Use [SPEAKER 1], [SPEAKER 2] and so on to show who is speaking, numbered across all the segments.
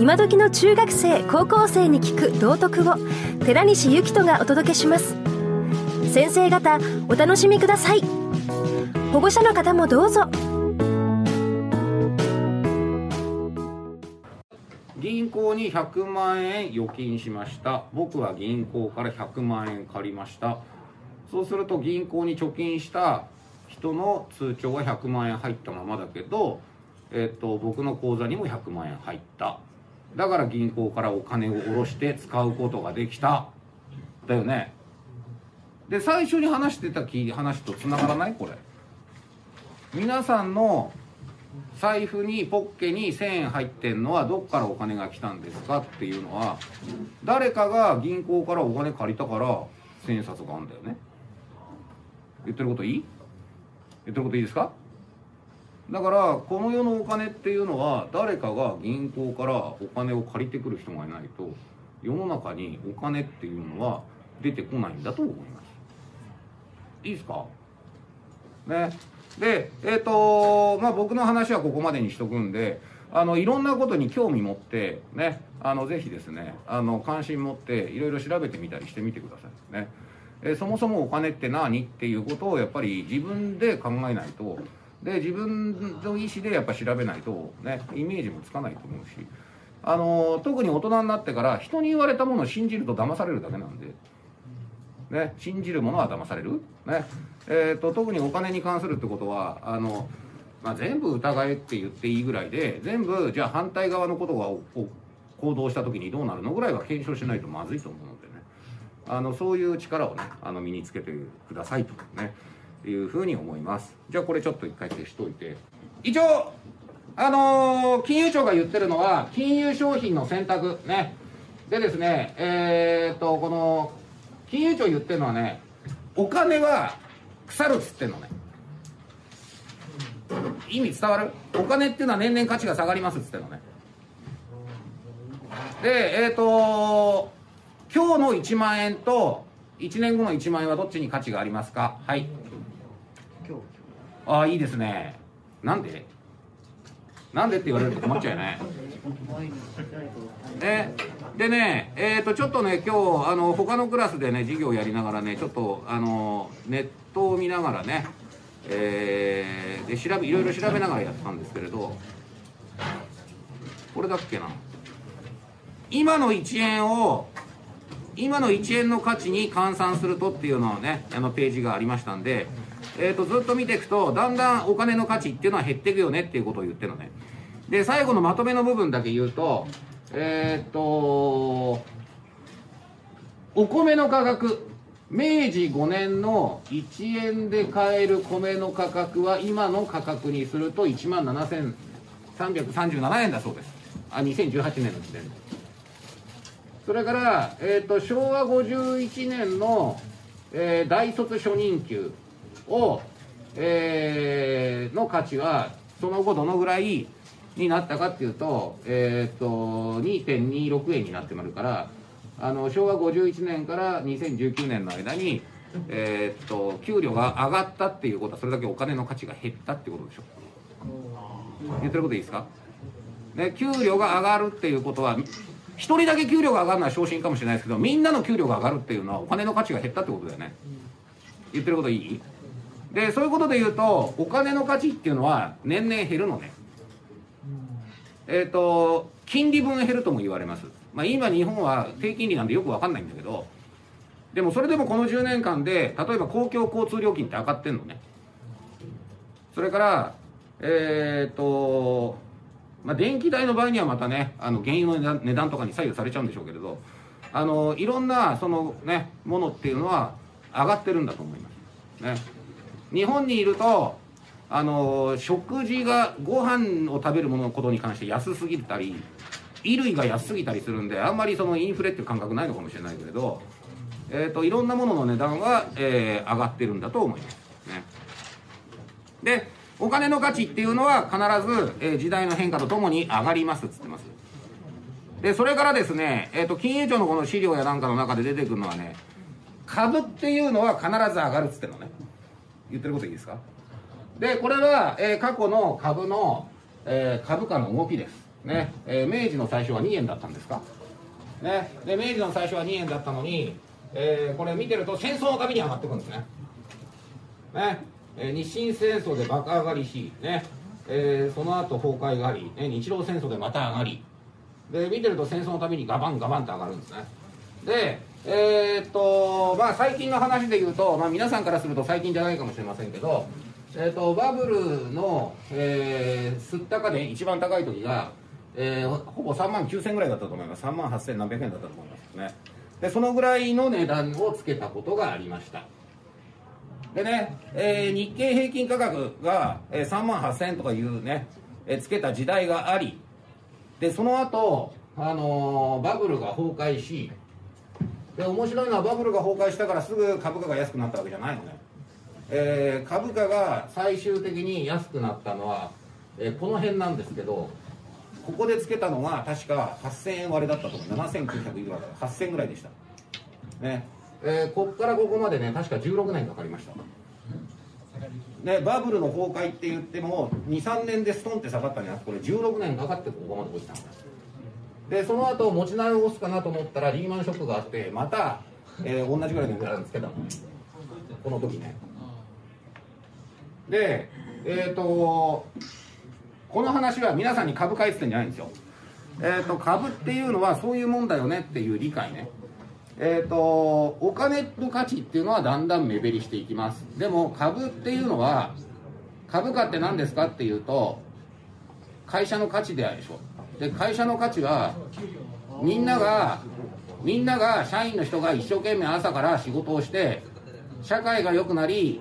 [SPEAKER 1] 今時の中学生高校生に聞く道徳を寺西幸人がお届けします。先生方お楽しみください。保護者の方もどうぞ。
[SPEAKER 2] 銀行に100万円預金しました。僕は銀行から100万円借りました。そうすると銀行に貯金した人の通帳は100万円入ったままだけど、えっと僕の口座にも100万円入った。だから銀行からお金を下ろして使うことができた。だよね。で最初に話してた話とつながらない？これ。皆さんの財布にポッケに1000円入ってんのはどっからお金が来たんですかっていうのは誰かが銀行からお金借りたから1000円札があるんだよね。言ってることいい？言ってることいいですか？だからこの世のお金っていうのは誰かが銀行からお金を借りてくる人がいないと世の中にお金っていうのは出てこないんだと思います。いいですか？ね。でえっ、ー、とまあ僕の話はここまでにしとくんであのいろんなことに興味持ってね。あのぜひですねあの関心持っていろいろ調べてみたりしてみてください。ね。えそもそもお金って何っていうことをやっぱり自分で考えないとで自分の意思でやっぱ調べないとねイメージもつかないと思うし。あの特に大人になってから人に言われたものを信じると騙されるだけなんで、ね、信じるものは騙される、ね。えーと、特にお金に関するってことはあの、まあ、全部疑えって言っていいぐらいで全部じゃあ反対側のことが行動した時にどうなるのぐらいは検証しないとまずいと思うのでね。あのそういう力をねあの身につけてくださいとね。いうふうに思います。じゃあこれちょっと一回消しといて。一応あのー、金融庁が言ってるのは金融商品の選択。ね。でですねえー、っとこの金融庁言ってるのはねお金は腐るっつってんのね。意味伝わる？お金っていうのは年々価値が下がりますっつってんのね。でえー、っと今日の1万円と1年後の1万円はどっちに価値がありますか？はい。ああいいですね。なんで？なんでって言われると困っちゃうよね。ねでねえ、ー、とちょっとね今日あの他のクラスでね授業やりながらねちょっとあのネットを見ながらねえー、で調べいろいろ調べながらやってたんですけれどこれだっけな。今の1円を今の1円の価値に換算するとっていうのをねあのページがありましたんでえーと、ずっと見ていくとだんだんお金の価値っていうのは減っていくよねっていうことを言ってるのね。で最後のまとめの部分だけ言うとえっ、ー、とお米の価格明治5年の1円で買える米の価格は今の価格にすると1万7337円だそうです。あ2018年の時点で。それから、えーと、昭和51年の、えー、大卒初任給。を、えー、の価値はその後どのぐらいになったかっていうと,、えーと、2.26円になってまるからあの昭和51年から2019年の間に、えーと、給料が上がったっていうことはそれだけお金の価値が減ったってことでしょ。言ってることいいですか、ね、給料が上がるっていうことは1人だけ給料が上がるのは昇進かもしれないですけどみんなの給料が上がるっていうのはお金の価値が減ったってことだよね。言ってることいい？でそういうことで言うとお金の価値っていうのは年々減るのね。えっ、ー、と金利分減るとも言われます、まあ、今日本は低金利なんでよく分かんないんだけどでもそれでもこの10年間で例えば公共交通料金って上がってんのね。それからえっ、ー、とまあ、電気代の場合にはまたねあの原油の値段とかに左右されちゃうんでしょうけれどあのいろんなそのねものっていうのは上がってるんだと思います。ね日本にいるとあの食事がご飯を食べるもののことに関して安すぎたり衣類が安すぎたりするんであんまりそのインフレっていう感覚ないのかもしれないけれど、えーと、いろんなものの値段は、えー、上がってるんだと思います。ね。でお金の価値っていうのは必ず、えー、時代の変化とともに上がりますっつってます。でそれからですね、えーと、金融庁のこの資料やなんかの中で出てくるのはね株っていうのは必ず上がるっつってのね。言ってることいいですか？でこれは、えー、過去の株の、えー、株価の動きです。ね、えー明治の最初は2円だったんですか？ね、で明治の最初は2円だったのに、えーこれ見てると戦争のたびに上がってくるんですね。ね、えー日清戦争で爆上がりし、ね。えーその後崩壊があり、ね、日露戦争でまた上がり。で見てると戦争のたびにガバンガバンと上がるんですね。でえーっとまあ最近の話で言うと、まあ、皆さんからすると最近じゃないかもしれませんけど、えーっとバブルの、えー、吸った金一番高い時が、えーほぼ3万9000ぐらいだったと思います。3万8000何百円だったと思いますね。でそのぐらいの値段をつけたことがありました。でね、えー日経平均価格が、えー3万8000円とかいうね、えーつけた時代がありでその後、あのーバブルが崩壊しで面白いのはバブルが崩壊したからすぐ株価が安くなったわけじゃないのね、えー株価が最終的に安くなったのは、えーこの辺なんですけどここでつけたのが確か8000円割れだったと思う。7900いくらだか。ら8000円ぐらいでした。ね。えーこっからここまでね確か16年かかりました。でバブルの崩壊って言っても23年でストンって下がったんじゃなくてこれ16年かかってここまで落ちたんですでその後持ち直すかなと思ったらリーマンショックがあってまた、えー同じぐらいの値段つけたのこの時ね。でえっ、とこの話は皆さんに株買いってんじゃないんですよ。えっ、と株っていうのはそういうもんだよねっていう理解ね。えー、とお金の価値っていうのはだんだん目減りしていきます。でも株っていうのは株価って何ですかっていうと会社の価値であるでしょ。で会社の価値はみんながみんなが社員の人が一生懸命朝から仕事をして社会が良くなり、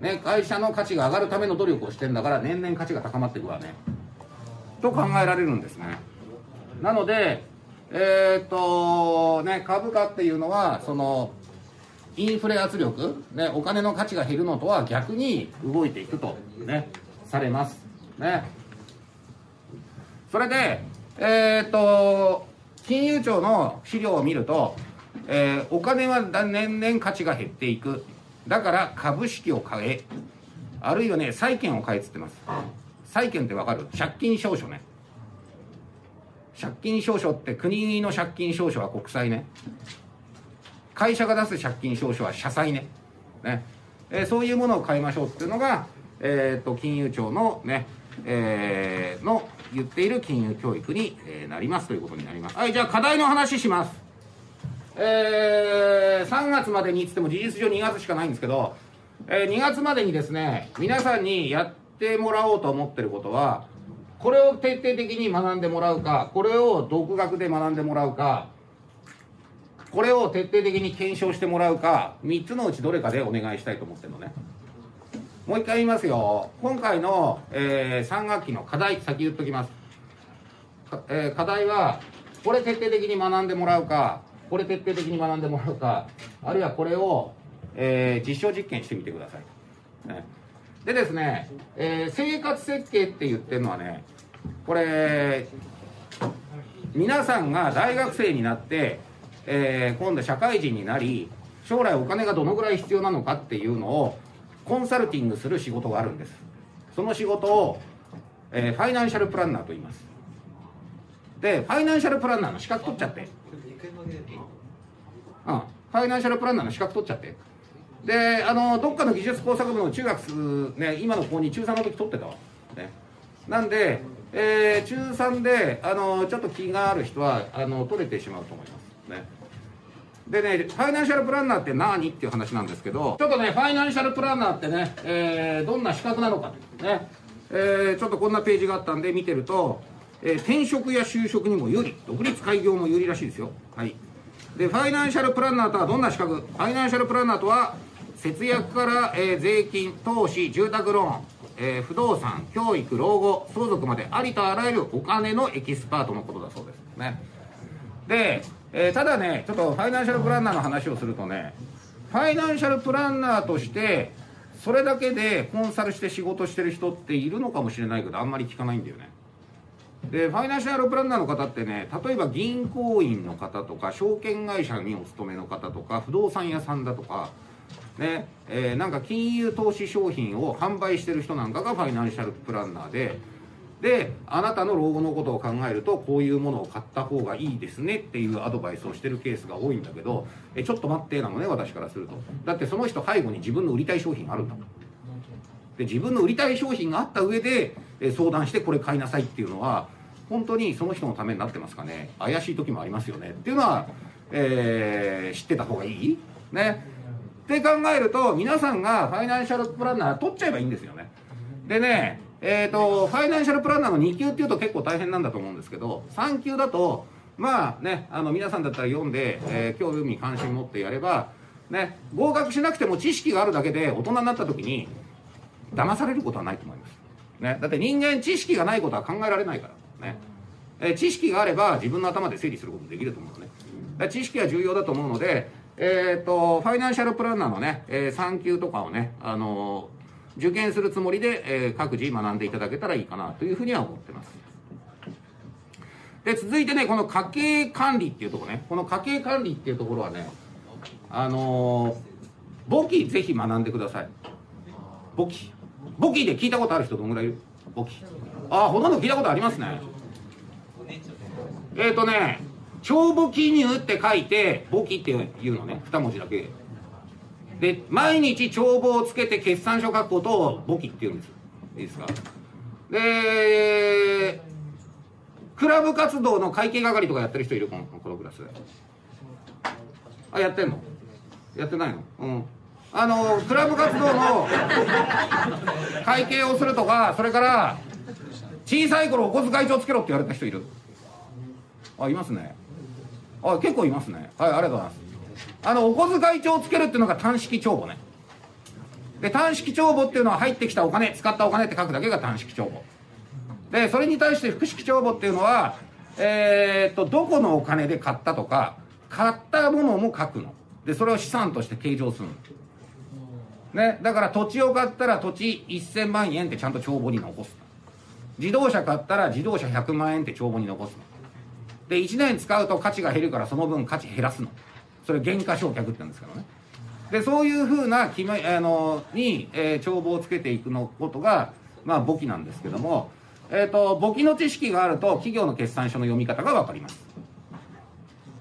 [SPEAKER 2] ね、会社の価値が上がるための努力をしてんだから年々価値が高まっていくわね。と考えられるんですね。なのでえーっとね株価っていうのはそのインフレ圧力、ね、お金の価値が減るのとは逆に動いていくと、ね、されます。ね。それでえーっと金融庁の資料を見ると、えーお金は年々価値が減っていく。だから株式を買え。あるいはね債券を買えっつってます。債券ってわかる？借金証書ね。借金証書って国の借金証書は国債ね。会社が出す借金証書は社債ね。ね、えーそういうものを買いましょうっていうのが、えー、と金融庁のね、えの言っている金融教育に、えなりますということになります。はいじゃあ課題の話します。えー3月までにっつっても事実上2月しかないんですけど、えー2月までにですね皆さんにやってもらおうと思ってることはこれを徹底的に学んでもらうかこれを独学で学んでもらうかこれを徹底的に検証してもらうか3つのうちどれかでお願いしたいと思ってるのね。もう一回言いますよ。今回の、え3学期の課題先言っときます。えー課題はこれ徹底的に学んでもらうかこれ徹底的に学んでもらうかあるいはこれを、えー実証実験してみてください、ね、でですね、えー生活設計って言ってるのはねこれ皆さんが大学生になって、えー今度社会人になり将来お金がどのぐらい必要なのかっていうのをコンサルティングする仕事があるんです。その仕事を、えーファイナンシャルプランナーと言います。でファイナンシャルプランナーの資格取っちゃって。うん、ファイナンシャルプランナーの資格取っちゃって。であのどっかの技術工作部の中学ね今の高2中3の時取ってたわ、ね、なんで、えー中3であのちょっと気がある人はあの取れてしまうと思います。ね。でね、ファイナンシャルプランナーって何っていう話なんですけど、ちょっとね、ファイナンシャルプランナーってね、えーどんな資格なのかとね、えーちょっとこんなページがあったんで見てると、えー転職や就職にも有利、独立開業も有利らしいですよ。はい。で、ファイナンシャルプランナーとはどんな資格？ファイナンシャルプランナーとは、節約から、えー税金、投資、住宅ローン、えー不動産、教育、老後、相続までありとあらゆるお金のエキスパートのことだそうです。ね。で、えーただね、ちょっとファイナンシャルプランナーの話をするとね、ファイナンシャルプランナーとして、それだけでコンサルして仕事してる人っているのかもしれないけど、あんまり聞かないんだよね。で、ファイナンシャルプランナーの方ってね、例えば銀行員の方とか、証券会社にお勤めの方とか、不動産屋さんだとか、ねえーなんか金融投資商品を販売してる人なんかがファイナンシャルプランナーで、であなたの老後のことを考えるとこういうものを買った方がいいですねっていうアドバイスをしてるケースが多いんだけどえちょっと待ってなのね私からすると。だってその人背後に自分の売りたい商品があるんだもん。で自分の売りたい商品があった上でえ相談してこれ買いなさいっていうのは本当にその人のためになってますかね。怪しい時もありますよね。っていうのは、えー、知ってた方がいい？ね。って考えると皆さんがファイナンシャルプランナー取っちゃえばいいんですよね。でねえっ、ー、とファイナンシャルプランナーの2級っていうと結構大変なんだと思うんですけど3級だとまあねあの皆さんだったら読んで、えー、興味関心持ってやればね合格しなくても知識があるだけで大人になった時に騙されることはないと思います、ね、だって人間知識がないことは考えられないから。ね、えー、知識があれば自分の頭で整理することできると思うのね。知識は重要だと思うのでえっ、ー、と、ファイナンシャルプランナーのね、えー、3級とかをね、あのー、受験するつもりで、えー、各自学んでいただけたらいいかなというふうには思ってます。で、続いてね、この家計管理っていうところね、この家計管理っていうところはね、あのー、簿記ぜひ学んでください。簿記。簿記で聞いたことある人どのぐらいいる？簿記。ああ、ほとんど聞いたことありますね。えっ、ー、とね、帳簿記入って書いて簿記っていうのね2文字だけで毎日帳簿をつけて決算書書くことを簿記っていうんです。いいですか？でクラブ活動の会計係とかやってる人いるこのこのクラス。あやってんの？やってないの？うん。あのクラブ活動の会計をするとかそれから小さい頃お小遣い帳つけろって言われた人いる。あいますね。あ結構いますね。はいありがとうございます。あのお小遣い帳をつけるっていうのが単式帳簿ね。で単式帳簿っていうのは入ってきたお金使ったお金って書くだけが単式帳簿。でそれに対して複式帳簿っていうのはえー、っとどこのお金で買ったとか買ったものも書くの。でそれを資産として計上するの。ね、だから土地を買ったら土地1000万円ってちゃんと帳簿に残す自動車買ったら自動車100万円って帳簿に残すの。で1年使うと価値が減るからその分価値減らすの。それ減価償却って言うんですからね。でそういうふうな決めあのに、えー、帳簿をつけていくのことがまあ簿記なんですけどもえっ、ー、と簿記の知識があると企業の決算書の読み方が分かります。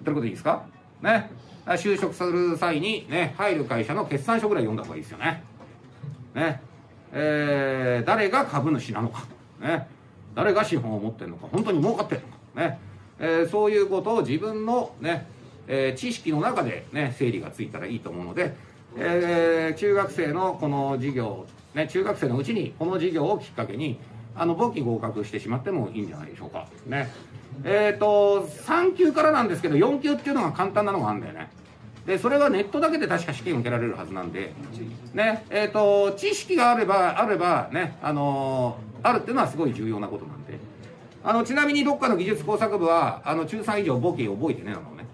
[SPEAKER 2] ということでいいですか？ね。就職する際にね入る会社の決算書ぐらい読んだ方がいいですよね。ね。えー、誰が株主なのか。ね。誰が資本を持ってるのか。本当に儲かってるのか。ね。えー、そういうことを自分のね、えー、知識の中でね整理がついたらいいと思うので、えー、中学生のこの授業ね中学生のうちにこの授業をきっかけにあの簿記合格してしまってもいいんじゃないでしょうか。ね。えっ、ー、と3級からなんですけど4級っていうのが簡単なのがあるんだよね。でそれはネットだけで確か試験受けられるはずなんでね。えっ、ー、と知識があればあればねあのー、あるっていうのはすごい重要なことなんで。あのちなみにどっかの技術工作部はあの中3以上簿記覚えてねなのね。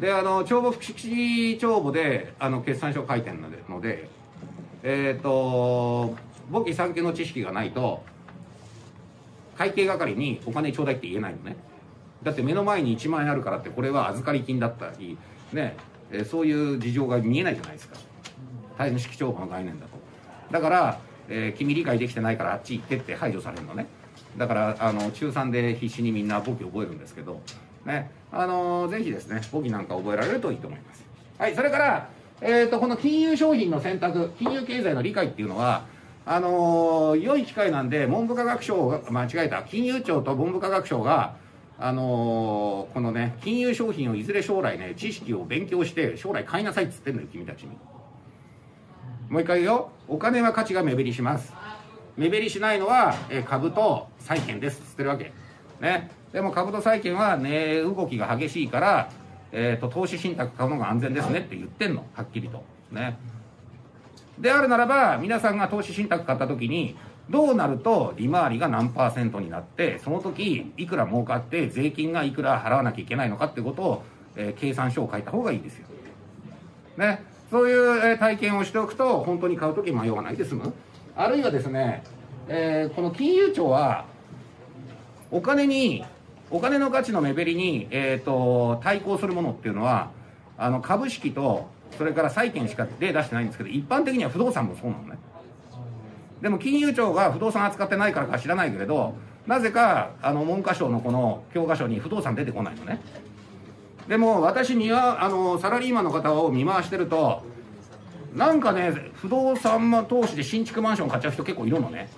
[SPEAKER 2] であの帳簿複式帳簿であの決算書書いてるのでえっ、ー、と簿記3級の知識がないと会計係にお金ちょうだいって言えないのね。だって目の前に1万円あるからってこれは預かり金だったりね、え、そういう事情が見えないじゃないですか。対の式帳簿の概念だと。だから、えー、君理解できてないからあっち行ってって排除されるのね。だからあの中3で必死にみんな簿記覚えるんですけどね。あのぜひですね簿記なんか覚えられるといいと思います。はいそれからえーと、この金融商品の選択金融経済の理解っていうのはあのー、良い機会なんで文部科学省が間違えた金融庁と文部科学省があのー、このね金融商品をいずれ将来ね知識を勉強して将来買いなさいっつってんのよ君たちに。もう一回言うよ。お金は価値が目減りします。目減りしないのは、え株と債券ですっつってるわけ。ね。でも株と債券は値動きが激しいから、えっ、ー、と、投資信託買うのが安全ですねって言ってんの。はっきりと。ね。であるならば、皆さんが投資信託買った時に、どうなると利回りが何パーセントになって、その時、いくら儲かって税金がいくら払わなきゃいけないのかってことを、えー、計算書を書いた方がいいですよ。ね。そういう、えー、体験をしておくと、本当に買う時迷わないで済む。あるいはですね、えー、この金融庁はお金にお金の価値の目減りに、えーと、対抗するものっていうのはあの株式とそれから債券しか例出してないんですけど一般的には不動産もそうなのね。でも金融庁が不動産扱ってないからか知らないけれどなぜかあの文科省のこの教科書に不動産出てこないのね。でも私にはあのサラリーマンの方を見回してるとなんかね不動産投資で新築マンション買っちゃう人結構いるのね。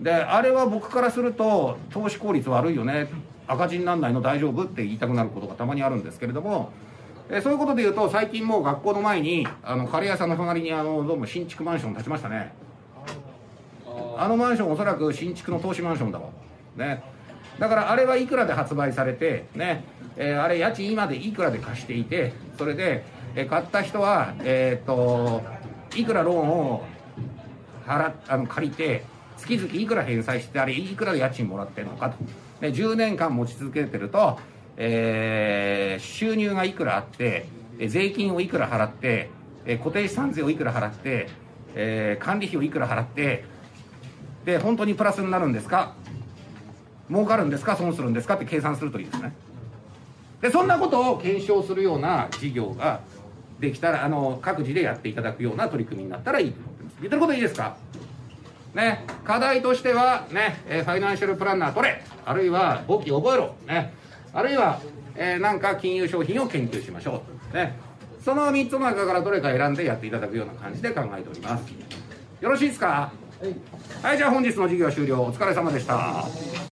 [SPEAKER 2] であれは僕からすると投資効率悪いよね。赤字になんないの大丈夫？って言いたくなることがたまにあるんですけれども。えそういうことで言うと最近もう学校の前にあのカレー屋さんの隣にあのどうも新築マンション建ちましたね。あのマンションおそらく新築の投資マンションだわね。だからあれはいくらで発売されてね、えーあれ家賃今でいくらで貸していてそれで、えー買った人はえーっといくらローンを払っあの借りて月々いくら返済してあれいくらで家賃もらってるのかと。で10年間持ち続けてると、えー収入がいくらあって税金をいくら払って固定資産税をいくら払って、えー管理費をいくら払ってで本当にプラスになるんですか？儲かるんですか？損するんですか？って計算するといいですね。でそんなことを検証するような事業ができたらあの各自でやっていただくような取り組みになったらいいと思ってます。言ってることいいですか？ね課題としてはね、えファイナンシャルプランナー取れあるいは簿記覚えろねあるいは、えーなんか金融商品を研究しましょうねその3つの中からどれか選んでやっていただくような感じで考えております。よろしいですか？はい、じゃあ本日の授業終了。お疲れ様でした。